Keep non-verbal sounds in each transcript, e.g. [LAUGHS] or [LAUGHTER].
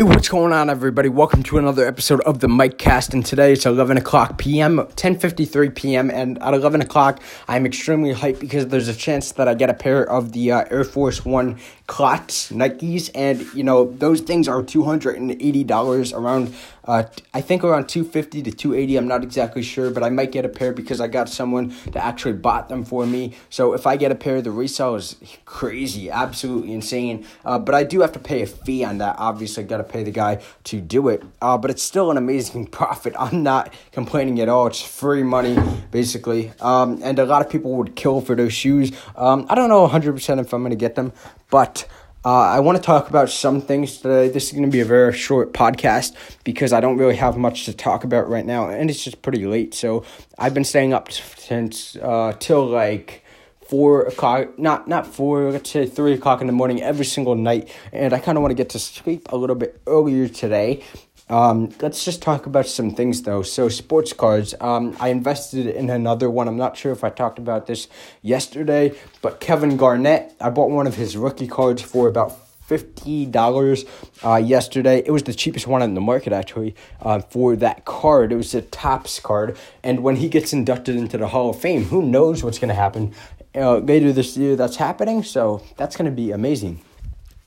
Hey, what's going on, everybody? Welcome to another episode of the Mike Cast, and today it's 11 o'clock p.m., 10.53 p.m., and at 11 o'clock, I'm extremely hyped because there's a chance that I get a pair of the uh, Air Force One Clots Nikes, and, you know, those things are $280 around, uh, I think around 250 to 280 I'm not exactly sure, but I might get a pair because I got someone that actually bought them for me, so if I get a pair, the resale is crazy, absolutely insane, uh, but I do have to pay a fee on that, obviously, got to pay the guy to do it. Uh, but it's still an amazing [LAUGHS] profit. I'm not complaining at all. It's free money, basically. Um, and a lot of people would kill for those shoes. Um, I don't know 100% if I'm going to get them, but. Uh, I want to talk about some things today. This is going to be a very short podcast because I don't really have much to talk about right now, and it's just pretty late. So I've been staying up since uh, till like four o'clock, not not four, let's three o'clock in the morning every single night, and I kind of want to get to sleep a little bit earlier today. Um, let's just talk about some things though. So sports cards. Um, I invested in another one. I'm not sure if I talked about this yesterday, but Kevin Garnett. I bought one of his rookie cards for about fifty dollars uh, yesterday. It was the cheapest one on the market actually uh, for that card. It was a Topps card, and when he gets inducted into the Hall of Fame, who knows what's going to happen? Uh, later this year that's happening. So that's going to be amazing.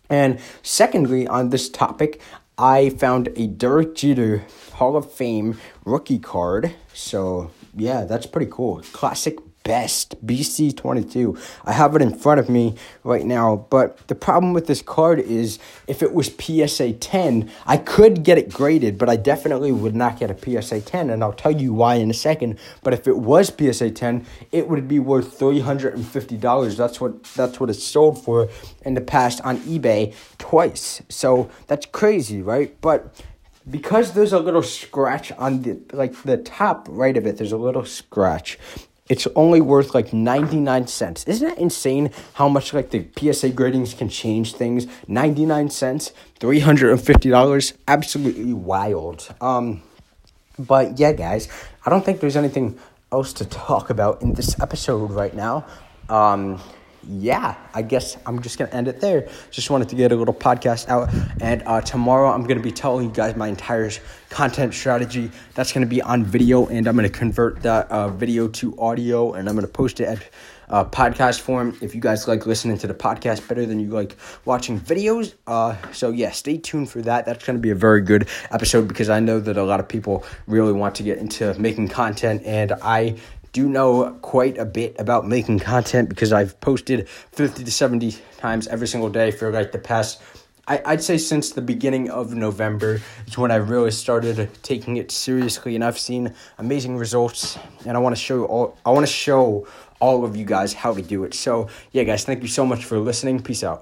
And secondly, on this topic, I found a Derek Jeter Hall of Fame rookie card. So yeah, that's pretty cool. Classic best BC22. I have it in front of me right now, but the problem with this card is if it was PSA 10, I could get it graded, but I definitely would not get a PSA 10, and I'll tell you why in a second. But if it was PSA 10, it would be worth $350. That's what that's what it's sold for in the past on eBay twice. So that's crazy, right? But because there's a little scratch on the like the top right of it there's a little scratch it's only worth like 99 cents. Isn't that insane how much like the PSA gradings can change things? 99 cents, $350, absolutely wild. Um but yeah, guys, I don't think there's anything else to talk about in this episode right now. Um yeah, I guess I'm just gonna end it there. Just wanted to get a little podcast out, and uh, tomorrow I'm gonna be telling you guys my entire content strategy. That's gonna be on video, and I'm gonna convert that uh, video to audio, and I'm gonna post it at uh, podcast form. If you guys like listening to the podcast better than you like watching videos, uh, so yeah, stay tuned for that. That's gonna be a very good episode because I know that a lot of people really want to get into making content, and I do know quite a bit about making content because I've posted 50 to 70 times every single day for like the past I, I'd say since the beginning of November is when I really started taking it seriously and I've seen amazing results and I want to show all I want to show all of you guys how to do it. So yeah guys, thank you so much for listening. Peace out.